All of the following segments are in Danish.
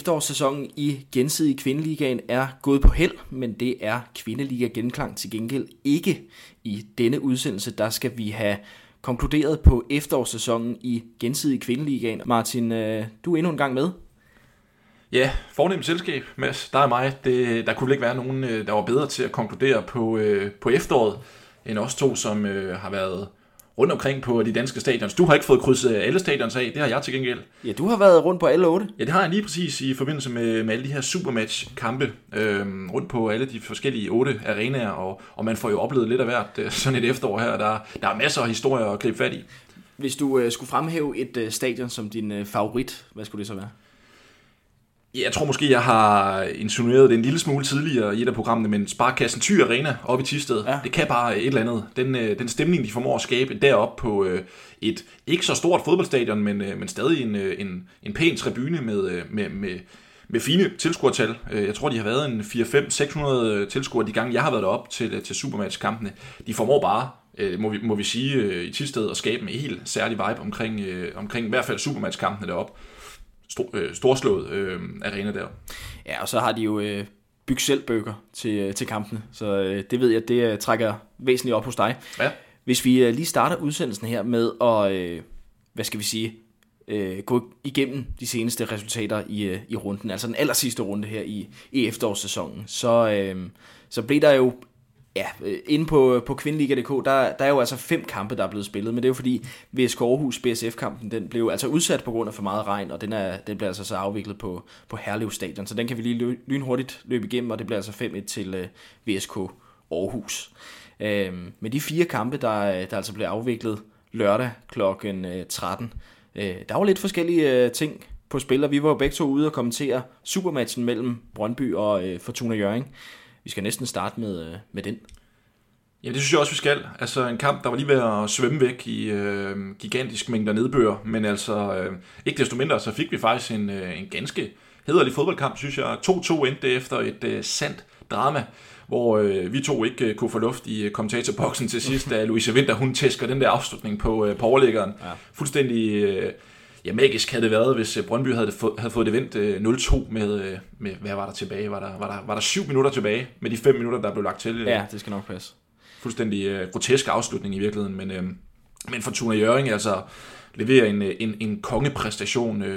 Efterårssæsonen i gensidig kvindeligaen er gået på held, men det er kvindeliga genklang til gengæld ikke. I denne udsendelse, der skal vi have konkluderet på efterårssæsonen i gensidig kvindeligaen. Martin, øh, du er endnu en gang med. Ja, fornemt selskab, Mads. Der er mig. Det, der kunne vel ikke være nogen, øh, der var bedre til at konkludere på, øh, på efteråret, end os to, som har været rundt omkring på de danske stadions. Du har ikke fået krydset alle stadions af, det har jeg til gengæld. Ja, du har været rundt på alle otte. Ja, det har jeg lige præcis i forbindelse med, med alle de her supermatch-kampe øh, rundt på alle de forskellige otte arenaer, og, og man får jo oplevet lidt af hvert øh, sådan et efterår her. Der, der er masser af historier at gribe fat i. Hvis du øh, skulle fremhæve et øh, stadion som din øh, favorit, hvad skulle det så være? Jeg tror måske, jeg har insinueret det en lille smule tidligere i et af programmene, men Sparkassen Thy Arena oppe i Tisted, ja. det kan bare et eller andet. Den, øh, den stemning, de formår at skabe deroppe på øh, et ikke så stort fodboldstadion, men, øh, men stadig en, en, en pæn tribune med, med, med, med fine tilskuertal. Jeg tror, de har været en 4-5-600 tilskuere de gange, jeg har været deroppe til, til Supermatch-kampene. De formår bare må vi, må vi sige, i Tisted at skabe en helt særlig vibe omkring, omkring i hvert fald Supermatch-kampene deroppe stor, øh, storslået øh, arena der. Ja, og så har de jo øh, bygget selv bøger til, øh, til kampene, så øh, det ved jeg, det øh, trækker væsentligt op hos dig. Ja. Hvis vi øh, lige starter udsendelsen her med at, øh, hvad skal vi sige, øh, gå igennem de seneste resultater i, øh, i runden, altså den aller sidste runde her i, i efterårssæsonen, så, øh, så blev der jo Ja, øh, inde på, øh, på kvindeliga.dk, der, der er jo altså fem kampe, der er blevet spillet, men det er jo fordi VSK Aarhus BSF-kampen, den blev altså udsat på grund af for meget regn, og den, er, den bliver altså så afviklet på, på Herlev Stadion, så den kan vi lige lynhurtigt løbe igennem, og det bliver altså 5-1 til uh, øh, VSK Aarhus. Uh, men de fire kampe, der, øh, der altså blev afviklet lørdag kl. 13, uh, der var lidt forskellige uh, ting på spil, og vi var jo begge to ude og kommentere supermatchen mellem Brøndby og uh, Fortuna Jørgen. Vi skal næsten starte med, øh, med den. Ja, det synes jeg også, vi skal. Altså en kamp, der var lige ved at svømme væk i øh, gigantisk mængder nedbør, men altså øh, ikke desto mindre, så fik vi faktisk en, øh, en ganske hederlig fodboldkamp, synes jeg. 2-2 endte efter et øh, sandt drama, hvor øh, vi to ikke øh, kunne få luft i øh, kommentatorboksen til sidst, da Louise Winter, hun tæsker den der afslutning på, øh, på overlæggeren. Ja. Fuldstændig... Øh, ja, magisk havde det været, hvis øh, Brøndby havde, få, havde fået det vendt 0-2 øh, med, øh, med, hvad var der tilbage? Var der, var, der, var der syv minutter tilbage med de fem minutter, der blev lagt til? Ja, det skal nok passe. Fuldstændig uh, grotesk afslutning i virkeligheden, men, uh, men Fortuna Jørgen altså leverer en, en, en kongepræstation. Uh,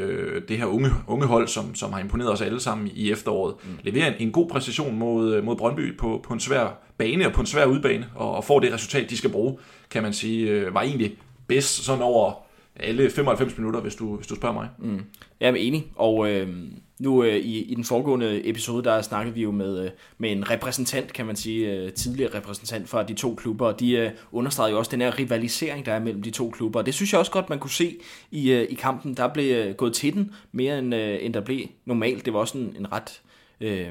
det her unge, unge hold, som, som har imponeret os alle sammen i efteråret, mm. leverer en, en god præstation mod, mod Brøndby på, på en svær bane og på en svær udbane, og, og får det resultat, de skal bruge, kan man sige, uh, var egentlig bedst sådan over alle 95 minutter, hvis du, hvis du spørger mig. Mm. Jeg er enig, og øh, nu øh, i, i den foregående episode, der snakkede vi jo med, øh, med en repræsentant, kan man sige, øh, tidligere repræsentant for de to klubber, og de øh, understregede jo også den her rivalisering, der er mellem de to klubber, og det synes jeg også godt, man kunne se i, øh, i kampen. Der blev øh, gået til den mere, end, øh, end der blev normalt. Det var også en, en ret... Øh,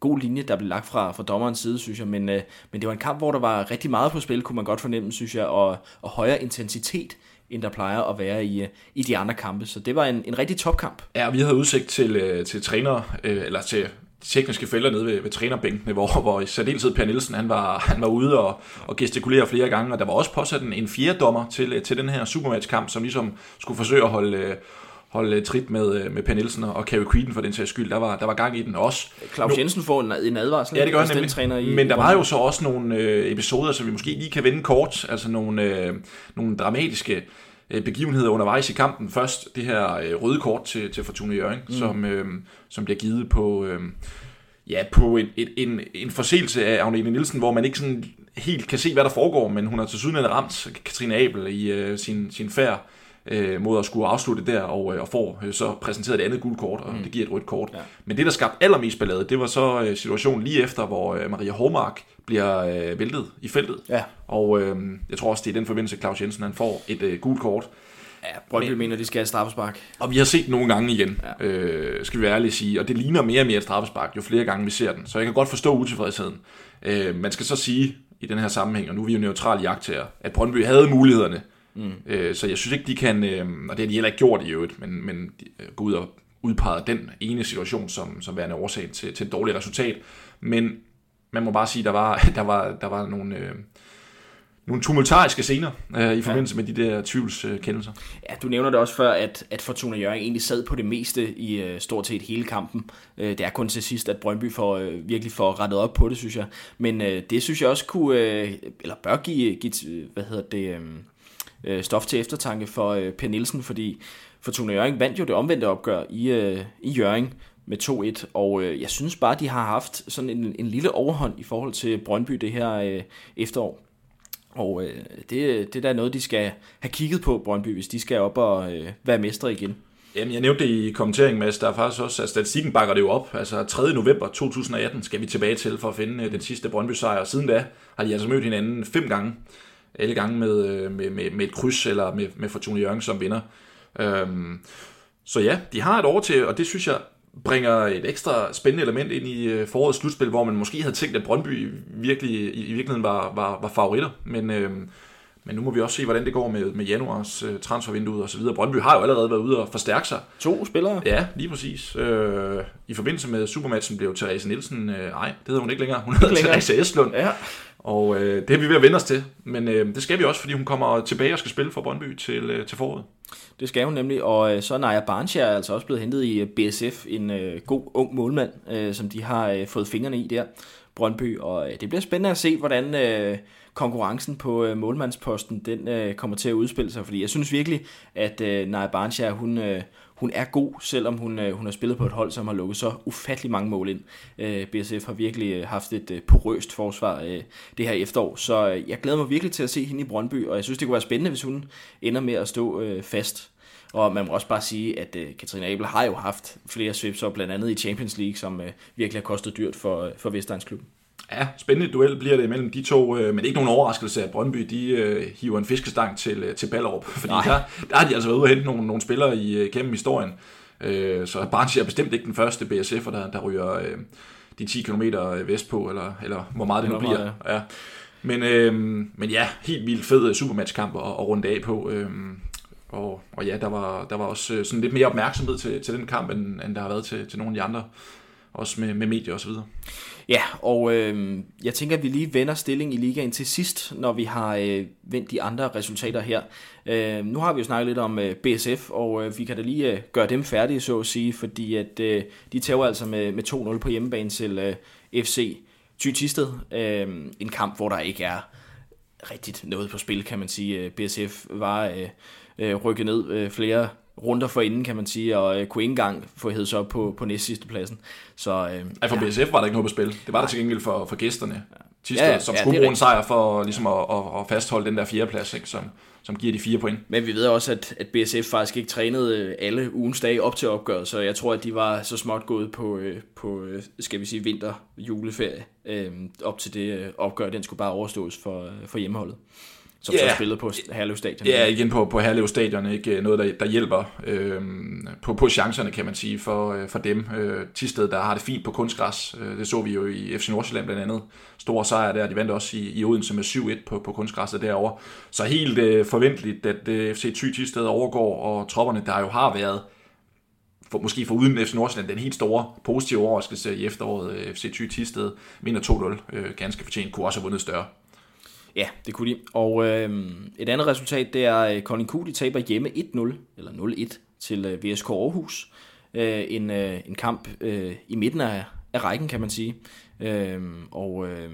god linje, der blev lagt fra, fra dommerens side, synes jeg. Men, øh, men det var en kamp, hvor der var rigtig meget på spil, kunne man godt fornemme, synes jeg, og, og højere intensitet end der plejer at være i, øh, i de andre kampe. Så det var en, en rigtig topkamp. Ja, vi havde udsigt til, øh, til træner, øh, eller til tekniske fælder nede ved, ved trænerbænkene, hvor, hvor i særdeleshed Per Nielsen han var, han var ude og, og gestikulere flere gange, og der var også påsat en, en fjerde dommer til, til den her supermatchkamp, som ligesom skulle forsøge at holde, holde trit med, med Per Nielsen og Carey Queen for den sags skyld. Der var, der var gang i den også. Claus Jensen får en, en advarsel. Ja, det gør han nemlig. Træner i Men der var jo så også nogle øh, episoder, som vi måske lige kan vende kort, altså nogle, øh, nogle dramatiske Øh, begivenheder undervejs i kampen. Først det her øh, røde kort til, til Fortuna Jørgen, mm. som, øh, som bliver givet på, øh, ja, på en, en, en, en forseelse af Agnete Nielsen, hvor man ikke sådan helt kan se, hvad der foregår, men hun har til syden ramt Katrine Abel i øh, sin, sin færd øh, mod at skulle afslutte der, og, øh, og får øh, så præsenteret et andet gult kort, og mm. det giver et rødt kort. Ja. Men det, der skabte allermest ballade, det var så øh, situationen lige efter, hvor øh, Maria Hormark bliver øh, væltet i feltet. Ja. Og øh, jeg tror også, det er den forbindelse, Claus Jensen han får et øh, gult kort. Ja, Brøndby mener, de skal have straffespark. Og vi har set nogle gange igen, ja. øh, skal vi være ærlige sige, og det ligner mere og mere et straffespark, jo flere gange vi ser den. Så jeg kan godt forstå utilfredsheden. Øh, man skal så sige i den her sammenhæng, og nu er vi jo neutrale jagttager, at Brøndby havde mulighederne. Mm. Øh, så jeg synes ikke, de kan, øh, og det har de heller ikke gjort i øvrigt, men, men de, øh, gå ud og udpege den ene situation som, som værende årsag til, til et dårligt resultat. Men man må bare sige, der var, der var, der var nogle, øh, nogle tumultariske scener øh, i forbindelse ja. med de der tvivlskendelser. Ja, du nævner det også før, at, at Fortuna Jørgen egentlig sad på det meste i uh, stort set hele kampen. Uh, det er kun til sidst, at Brøndby får, uh, virkelig får rettet op på det, synes jeg. Men uh, det synes jeg også kunne, uh, eller bør give, give hvad hedder det, øh, stof til eftertanke for øh, Per Nielsen, fordi Fortuna Jørgen vandt jo det omvendte opgør i, øh, i Jørgen med 2-1, og øh, jeg synes bare, de har haft sådan en, en lille overhånd i forhold til Brøndby det her øh, efterår. Og øh, det, det er da noget, de skal have kigget på, Brøndby, hvis de skal op og øh, være mestre igen. Jamen, jeg nævnte det i kommenteringen, Mads. Der er faktisk også, at statistikken bakker det jo op. Altså 3. november 2018 skal vi tilbage til for at finde øh, den sidste Brøndby-sejr. Siden da har de altså mødt hinanden fem gange. Alle gange med, øh, med, med, med et kryds eller med, med Fortuna Jørgen som vinder. Øhm, så ja, de har et år til, og det synes jeg bringer et ekstra spændende element ind i øh, forårets slutspil, hvor man måske havde tænkt, at Brøndby virkelig, i, i virkeligheden var, var, var favoritter. Men, øhm, men nu må vi også se, hvordan det går med, med januars øh, transfervindue og så videre. Brøndby har jo allerede været ude og forstærke sig. To spillere? Ja, lige præcis. Øh, I forbindelse med Supermatchen blev Therese Nielsen, øh, nej, det hedder hun ikke længere, hun hedder Therese Estlund. Ja. Og øh, det er vi ved at vende os til. Men øh, det skal vi også, fordi hun kommer tilbage og skal spille for Brøndby til, øh, til foråret. Det skal hun nemlig, og øh, så er Naja Barnskjær altså også blevet hentet i øh, BSF, en øh, god ung målmand, øh, som de har øh, fået fingrene i der, Brøndby, og øh, det bliver spændende at se, hvordan øh, konkurrencen på øh, målmandsposten, den øh, kommer til at udspille sig, fordi jeg synes virkelig, at øh, Naja Barnskjær, hun, øh, hun er god, selvom hun, øh, hun har spillet på et hold, som har lukket så ufattelig mange mål ind. Øh, BSF har virkelig øh, haft et øh, porøst forsvar øh, det her efterår, så øh, jeg glæder mig virkelig til at se hende i Brøndby, og jeg synes, det kunne være spændende, hvis hun ender med at stå øh, fast. Og man må også bare sige, at øh, Katrine Abel har jo haft flere svipser, blandt andet i Champions League, som øh, virkelig har kostet dyrt for, øh, for Vestegns klub. Ja, spændende duel bliver det mellem de to, øh, men ikke nogen overraskelse, at Brøndby de øh, hiver en fiskestang til, øh, til Ballerup, fordi der, der har de altså været ude og hente nogle, nogle spillere i, øh, gennem historien. Øh, så Barnes er bestemt ikke den første BSF'er, der, der ryger øh, de 10 km vestpå, eller, eller hvor meget det nu bliver. Ja. Men, øh, men ja, helt vildt fed supermatchkamp at, at runde af på. Øh, og, og ja, der var, der var også øh, sådan lidt mere opmærksomhed til, til den kamp, end, end der har været til, til nogle af de andre, også med, med medier osv. Ja, og øh, jeg tænker, at vi lige vender stilling i ligaen til sidst, når vi har øh, vendt de andre resultater her. Øh, nu har vi jo snakket lidt om øh, BSF, og øh, vi kan da lige øh, gøre dem færdige, så at sige, fordi at øh, de tæver altså med, med 2-0 på hjemmebane til øh, FC Thy Øh, en kamp, hvor der ikke er rigtigt noget på spil, kan man sige. Øh, BSF var øh, øh, rykket ned øh, flere runder for inden, kan man sige, og øh, kunne ikke engang få hævet sig op på, på næst sidste pladsen. Så, øh, Ej, for ja. BSF var der ikke noget på spil. Det var der til gengæld for, for gæsterne. Ja. Tister, ja, som ja, skulle bruge en sejr for ligesom at, at, at fastholde den der fjerdeplads, ikke, som, som giver de fire point. Men vi ved også, at, at BSF faktisk ikke trænede øh, alle ugens dage op til opgøret, så jeg tror, at de var så småt gået på, øh, på øh, skal vi sige, vinter juleferie op til det opgør. Den skulle bare overstås for, for hjemmeholdet som yeah. så spillet på Herlev Stadion. Ja, igen på, på Herlev Stadion, ikke noget, der, der hjælper øh, på, på chancerne, kan man sige, for, øh, for dem. Øh, Tisted, der har det fint på kunstgræs, øh, det så vi jo i FC Nordsjælland blandt andet. Stor sejr der, de vandt også i, i Odense med 7-1 på, på kunstgræsset derovre. Så helt øh, forventeligt, at øh, FC Thy Tisted overgår, og tropperne, der jo har været for, måske for uden FC Nordsjælland, den helt store positive overraskelse i efteråret. Øh, FC Thy Tisted vinder 2-0, øh, ganske fortjent, kunne også have vundet større. Ja, det kunne de. Og øh, et andet resultat, det er øh, Kolding Q, de taber hjemme 1-0, eller 0-1 til øh, VSK Aarhus. Øh, en, øh, en kamp øh, i midten af, af rækken, kan man sige. Øh, og øh,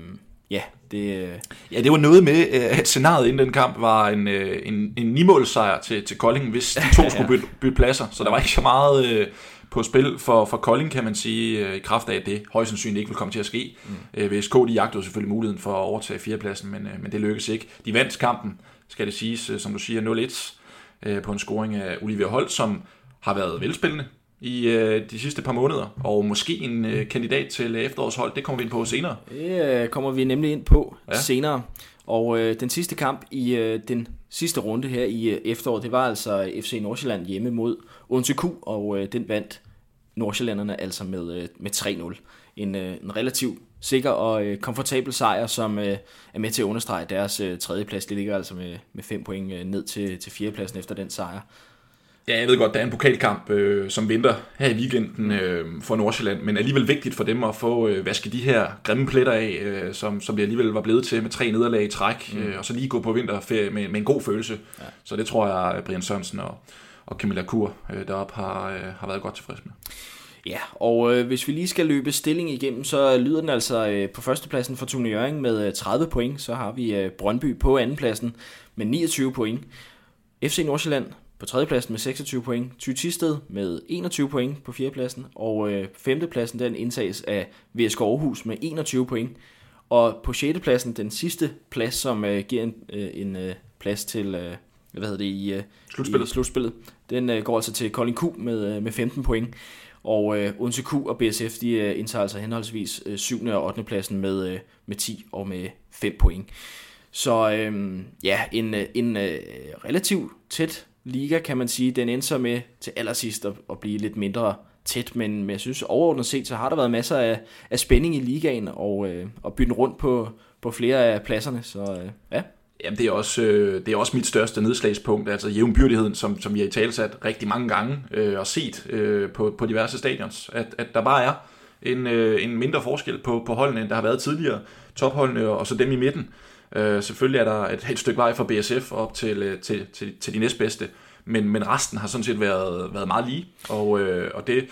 ja, det... Øh... Ja, det var noget med, øh, at scenariet inden den kamp var en, øh, en, en nimålsejr til, til Kolding, hvis de to skulle bytte, bytte pladser. Så der var ikke så meget... Øh, på spil for, for Kolding, kan man sige, øh, i kraft af, at det højst sandsynligt ikke vil komme til at ske. Mm. Øh, VSK, de jagtede selvfølgelig muligheden for at overtage fjerdepladsen, men, øh, men det lykkedes ikke. De vandt kampen, skal det siges, som du siger, 0-1 på en scoring af Olivia Holt, som har været velspillende i øh, de sidste par måneder, og måske en øh, kandidat til efterårshold. Det kommer vi ind på senere. Det kommer vi nemlig ind på ja. senere. Og øh, den sidste kamp i øh, den sidste runde her i øh, efteråret, det var altså FC Nordsjælland hjemme mod Odense Q, og øh, den vandt Nordsjællanderne altså med, øh, med 3-0. En, øh, en relativt sikker og øh, komfortabel sejr, som øh, er med til at understrege deres øh, tredje plads. Det ligger altså med, med fem point øh, ned til, til fjerdepladsen efter den sejr. Ja, jeg ved godt, der er en pokalkamp, øh, som venter her i weekenden øh, for Nordsjælland, men alligevel vigtigt for dem at få øh, vasket de her grimme pletter af, øh, som, som det alligevel var blevet til med tre nederlag i træk, mm. øh, og så lige gå på vinterferie med, med en god følelse. Ja. Så det tror jeg, Brian Sørensen og, og Camilla Kur øh, deroppe har, øh, har været godt tilfreds med. Ja, og øh, hvis vi lige skal løbe stilling igennem, så lyder den altså øh, på førstepladsen for Tune Jørgen med øh, 30 point. Så har vi øh, Brøndby på andenpladsen med 29 point. FC Nordsjælland på tredjepladsen med 26 point. Thy Tisted med 21 point på fjerdepladsen. Og øh, femtepladsen den indtages af VSK Aarhus med 21 point. Og på sjettepladsen, den sidste plads, som øh, giver en, øh, en øh, plads til øh, hvad hedder det, i, øh, slutspillet. i slutspillet, den øh, går altså til Kolding Q med, øh, med 15 point. Og øh, Odense Q og BSF, de øh, indtager altså henholdsvis øh, 7. og 8. pladsen med, øh, med 10 og med 5 point. Så øh, ja, en, øh, en øh, relativt tæt liga, kan man sige. Den endte så med til allersidst at, at blive lidt mindre tæt, men, men jeg synes overordnet set, så har der været masser af, af spænding i ligaen, og, øh, og bytte rundt på, på flere af pladserne, så øh, ja. Jamen, det er, også, øh, det er også mit største nedslagspunkt, altså jævnbyrdigheden, som, som vi har i talsat rigtig mange gange øh, og set øh, på, på diverse stadions, at, at der bare er en, øh, en mindre forskel på, på holdene, end der har været tidligere, topholdene og så dem i midten. Øh, Øh, selvfølgelig er der et, et stykke vej fra BSF op til, øh, til, til, til de næstbedste, men, men resten har sådan set været, været meget lige, og, øh, og det,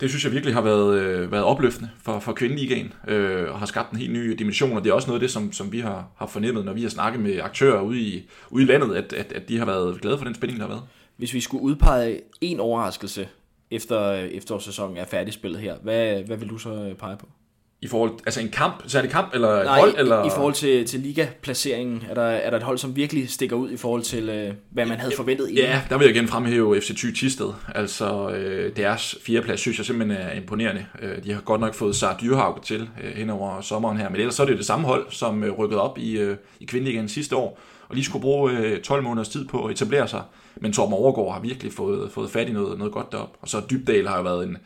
det synes jeg virkelig har været, øh, været opløftende for, for kvindeligaen, øh, og har skabt en helt ny dimension, og det er også noget af det, som, som vi har, har fornemmet, når vi har snakket med aktører ude i, ude i landet, at, at, at de har været glade for den spænding, der har været. Hvis vi skulle udpege en overraskelse efter øh, efterårssæsonen er færdigspillet her, hvad, hvad vil du så øh, pege på? I forhold, altså en kamp, så er det kamp eller et Nej, hold? Eller? i forhold til, til ligaplaceringen, er der, er der et hold, som virkelig stikker ud i forhold til, øh, hvad man havde forventet? Ja, ja, der vil jeg igen fremhæve FC Thy Tisted. Altså øh, deres fjerdeplads synes jeg simpelthen er imponerende. Øh, de har godt nok fået Sara Dyrhaug til øh, hen over sommeren her, men ellers så er det det samme hold, som øh, rykkede op i, øh, i kvindeligaen sidste år, og lige skulle bruge øh, 12 måneders tid på at etablere sig. Men Torben Overgaard har virkelig fået, fået fat i noget, noget godt derop. Og så Dybdal har jo været en,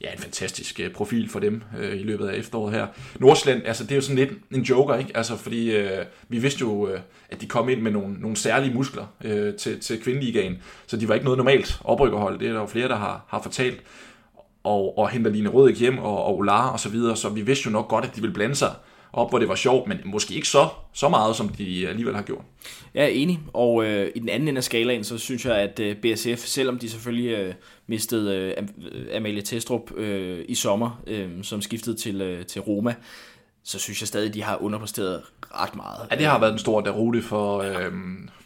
ja, en fantastisk øh, profil for dem øh, i løbet af efteråret her. Nordsjælland, altså det er jo sådan lidt en joker, ikke? Altså fordi øh, vi vidste jo, øh, at de kom ind med nogle, nogle særlige muskler øh, til, til kvindeligaen, så de var ikke noget normalt oprykkerhold. Det er der jo flere, der har, har fortalt. Og, og henter Line Rødek hjem og, og Olar og så videre, så vi vidste jo nok godt, at de ville blande sig op, hvor det var sjovt, men måske ikke så, så meget, som de alligevel har gjort. Jeg er enig, og øh, i den anden ende af skalaen, så synes jeg, at øh, BSF, selvom de selvfølgelig øh, mistede øh, Amalie Testrup øh, i sommer, øh, som skiftede til, øh, til Roma, så synes jeg stadig, at de har underpræsteret ret meget. Ja, det har været en stor derute for, øh,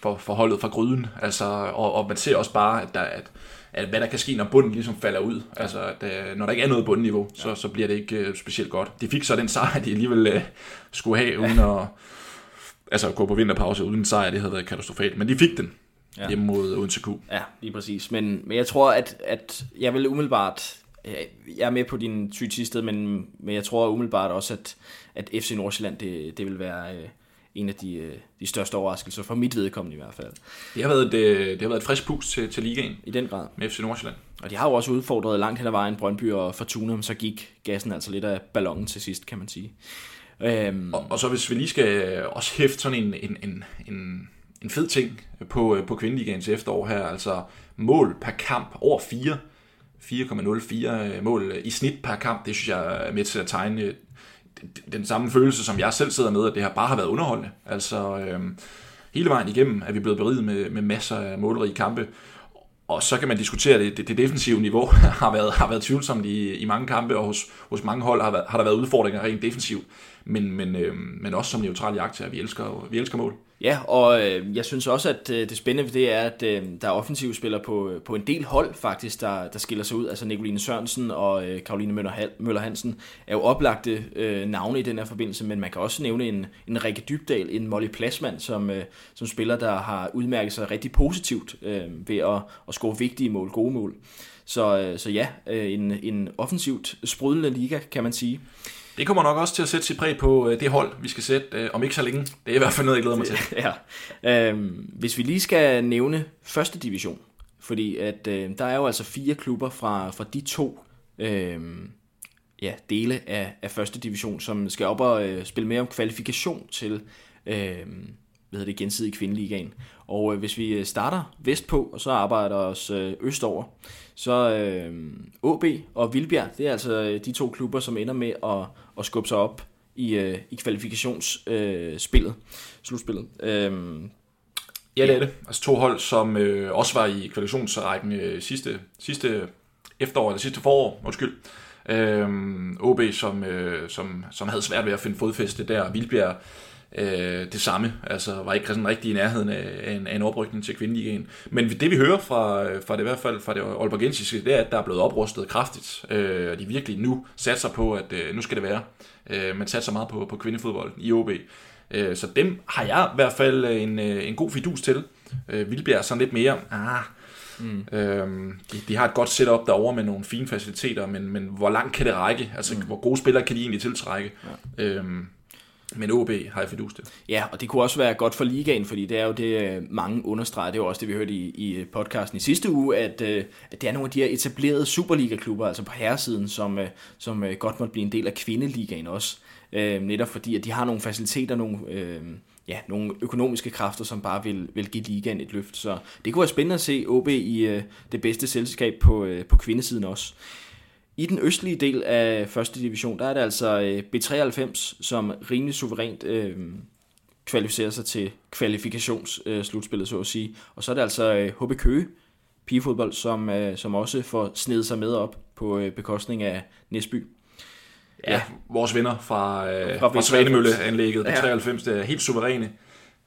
for, for holdet fra Gryden, altså, og, og man ser også bare, at der, at at hvad der kan ske, når bunden ligesom falder ud. Altså, at, øh, når der ikke er noget bundniveau, ja. så, så bliver det ikke øh, specielt godt. De fik så den sejr, de alligevel øh, skulle have, uden at altså, gå på vinterpause uden sejr. Det havde været katastrofalt, men de fik den ja. hjemme mod Odense Q. Ja, lige præcis. Men, men jeg tror, at, at jeg vil umiddelbart... Jeg er med på din tytisted, men, men jeg tror umiddelbart også, at, at FC Nordsjælland, det, det vil være... Øh, en af de, øh, de største overraskelser, for mit vedkommende i hvert fald. Det har været et, øh, det har været et frisk pus til, til ligaen. I den grad. Med FC Nordsjælland. Og de har jo også udfordret langt hen ad vejen Brøndby og Fortuna, men så gik gassen altså lidt af ballonen til sidst, kan man sige. Øhm. Og, og så hvis vi lige skal også hæfte sådan en, en, en, en, en fed ting på, øh, på kvindeligaens efterår her, altså mål per kamp over 4, 4,04 mål i snit per kamp, det synes jeg er med til at tegne den samme følelse, som jeg selv sidder med, at det her bare har været underholdende. Altså øh, hele vejen igennem er vi blevet beriget med, med masser af målrige kampe, og så kan man diskutere, det, det, det defensive niveau har været, har været tvivlsomt i, i mange kampe, og hos, hos mange hold har, været, har der været udfordringer rent defensivt, men, men, øh, men også som neutral jagt, vi elsker, vi elsker mål. Ja, og øh, jeg synes også, at øh, det spændende ved det er, at øh, der er offensive spillere på, øh, på en del hold faktisk, der, der skiller sig ud. Altså Nicoline Sørensen og øh, Karoline Møller Hansen er jo oplagte øh, navne i den her forbindelse, men man kan også nævne en, en Rikke Dybdal, en Molly Plasmand, som, øh, som spiller, der har udmærket sig rigtig positivt øh, ved at, at score vigtige mål, gode mål. Så, øh, så ja, øh, en, en offensivt sprudlende liga, kan man sige. Det kommer nok også til at sætte sit præg på øh, det hold, vi skal sætte øh, om ikke så længe. Det er i hvert fald noget, jeg glæder mig til. ja. øhm, hvis vi lige skal nævne første division, fordi at, øh, der er jo altså fire klubber fra, fra de to øh, ja, dele af, af første division, som skal op og øh, spille mere om kvalifikation til, øh, hvad hedder det, gensidige kvindeligaen. Og øh, hvis vi øh, starter vestpå, og så arbejder os øh, østover, så øh, AB og Vilbjerg, det er altså øh, de to klubber, som ender med at, at skubbe sig op i, øh, i kvalifikationsspillet, øh, slutspillet. Øh, Ja, det er det. Altså to hold, som øh, også var i kvalifikationsrækken øh, sidste, sidste efterår, eller sidste forår, undskyld. Øhm, OB, som, øh, som, som havde svært ved at finde fodfæste der, Vildbjerg øh, det samme, altså var ikke sådan rigtig i nærheden af, en, af en oprykning til kvindeligaen. Men det vi hører fra, fra det i hvert fald fra det Aalborgensiske, det er, at der er blevet oprustet kraftigt, øh, og de virkelig nu satser på, at øh, nu skal det være. Øh, man satser meget på, på kvindefodbold i OB. Øh, så dem har jeg i hvert fald en, øh, en god fidus til. Øh, Vildbjerg er sådan lidt mere, ah, Mm. Øhm, de, de har et godt setup derovre med nogle fine faciliteter, men, men hvor langt kan det række? Altså, mm. hvor gode spillere kan de egentlig tiltrække? Ja. Øhm, men OB har jeg fidus til. Ja, og det kunne også være godt for ligaen, fordi det er jo det, øh, mange understreger. Det er jo også det, vi hørte i, i podcasten i sidste uge, at, øh, at det er nogle af de her etablerede Superliga-klubber, altså på herresiden, som, øh, som godt måtte blive en del af kvindeligaen også. Øh, netop fordi, at de har nogle faciliteter, nogle, øh, ja, nogle økonomiske kræfter, som bare vil, vil give ligaen et løft. Så det kunne være spændende at se OB i øh, det bedste selskab på, øh, på kvindesiden også. I den østlige del af første division, der er det altså øh, B93, som rimelig suverænt øh, kvalificerer sig til kvalifikationsslutspillet, øh, så at sige. Og så er det altså øh, HB Køge, pigefodbold, som, øh, som også får snedet sig med op på øh, bekostning af Næsby. Ja, vores venner fra, øh, fra, fra Svanemølle-anlægget ja. 93, det er helt suveræne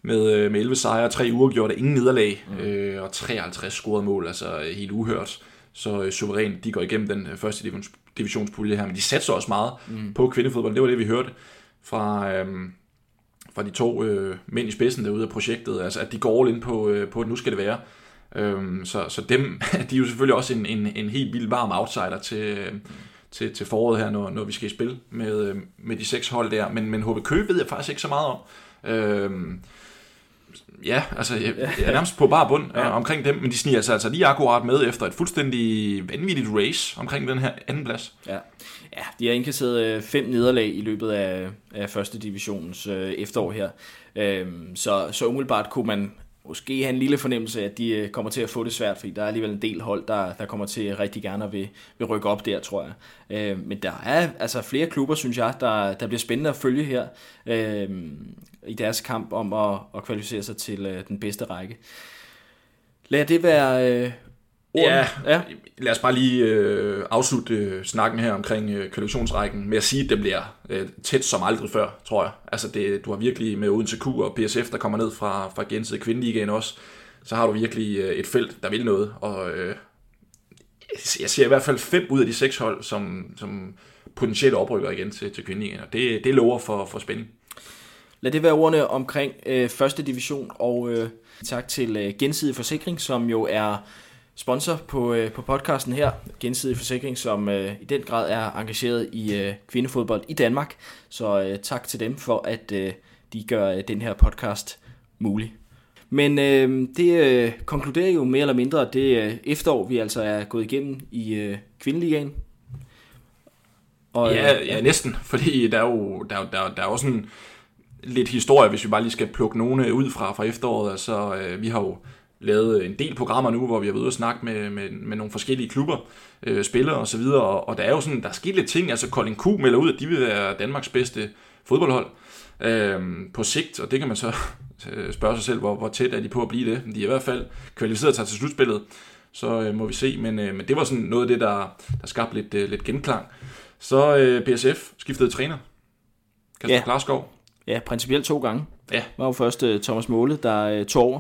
med, øh, med 11 sejre, 3 uger gjort ingen nederlag, mm. øh, og 53 scorede mål, altså helt uhørt. Så øh, suverænt, de går igennem den øh, første divisionspulje her, men de satser også meget mm. på kvindefodbold. Det var det, vi hørte fra, øh, fra de to øh, mænd i spidsen derude af projektet, altså at de går all in på, øh, på at nu skal det være. Øh, så, så dem, de er jo selvfølgelig også en, en, en helt vild varm outsider til, øh, til, til foråret her, når, når vi skal i spil med, øh, med de seks hold der. Men, men HB Køge ved jeg faktisk ikke så meget om. Øhm, ja, altså jeg, jeg er nærmest på bare bund ja. omkring dem, men de sniger altså, altså lige akkurat med efter et fuldstændig vanvittigt race omkring den her anden plads. Ja, ja de har indkasseret øh, fem nederlag i løbet af, af første divisionens øh, efterår her. Øhm, så, så umiddelbart kunne man måske have en lille fornemmelse at de øh, kommer til at få det svært, fordi der er alligevel en del hold, der, der kommer til rigtig gerne at vil, vil rykke op der, tror jeg. Øh, men der er altså flere klubber, synes jeg, der, der bliver spændende at følge her øh, i deres kamp om at, at kvalificere sig til øh, den bedste række. Lad det være øh, Ja, ja, lad os bare lige øh, afslutte øh, snakken her omkring øh, kvalifikationsrækken med at sige, at det bliver øh, tæt som aldrig før, tror jeg. Altså det, du har virkelig med Odense Q og PSF, der kommer ned fra, fra gensidig kvindeligaen også, så har du virkelig øh, et felt, der vil noget. Og øh, jeg ser i hvert fald fem ud af de seks hold, som, som potentielt oprykker igen til, til kvindeligaen, og det, det lover for, for spænding. Lad det være ordene omkring øh, første division, og øh, tak til øh, Gensidig Forsikring, som jo er sponsor på, øh, på podcasten her, Gensidig Forsikring, som øh, i den grad er engageret i øh, kvindefodbold i Danmark. Så øh, tak til dem for, at øh, de gør øh, den her podcast mulig. Men øh, det øh, konkluderer jo mere eller mindre det øh, efterår, vi altså er gået igennem i øh, kvindeligaen. Og, ja, øh, ja, næsten, fordi der er jo, der, der, der er også en lidt historie, hvis vi bare lige skal plukke nogle ud fra, fra efteråret. Altså, øh, vi har jo lavet en del programmer nu, hvor vi har været ude og snakke med, med, med nogle forskellige klubber, øh, spillere og så videre, og, og der er jo sådan, der er sket lidt ting, altså Colin Q melder ud, at de vil være Danmarks bedste fodboldhold øh, på sigt, og det kan man så øh, spørge sig selv, hvor, hvor tæt er de på at blive det. De er i hvert fald kvalificeret sig til slutspillet, så øh, må vi se, men, øh, men det var sådan noget af det, der, der skabte lidt, øh, lidt genklang. Så øh, PSF skiftede træner, Kasper ja. Klarskov. Ja, principielt to gange. Ja. Det var jo først uh, Thomas Måle, der uh, tog over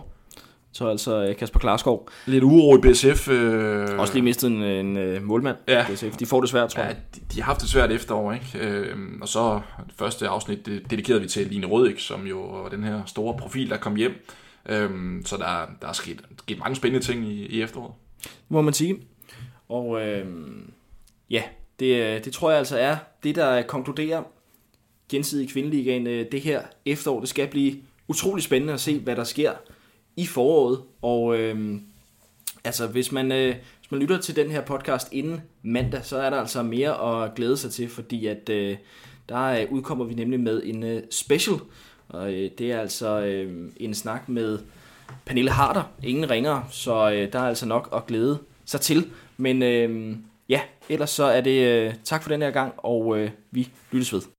så altså øh, Kasper Klarskov. Lidt uro i BSF. Øh... Også lige mistet en, en øh, målmand ja. BSF. De får det svært, tror jeg. Ja, de, de har haft det svært efterår, ikke? Øh, og så det første afsnit det dedikerede vi til Line Rødik, som jo var den her store profil, der kom hjem. Øh, så der, der er sket, sket mange spændende ting i, i efteråret. Må man sige. Og øh, ja, det, det tror jeg altså er det, der konkluderer gensidig kvindeligaen. Det her efterår, det skal blive utrolig spændende at se, hvad der sker i foråret. Og øh, altså, hvis man, øh, hvis man lytter til den her podcast inden mandag, så er der altså mere at glæde sig til, fordi at øh, der øh, udkommer vi nemlig med en øh, special. Og øh, det er altså øh, en snak med Pernille Harder, ingen ringer, så øh, der er altså nok at glæde sig til. Men øh, ja, ellers så er det øh, tak for den her gang, og øh, vi lyttes ved.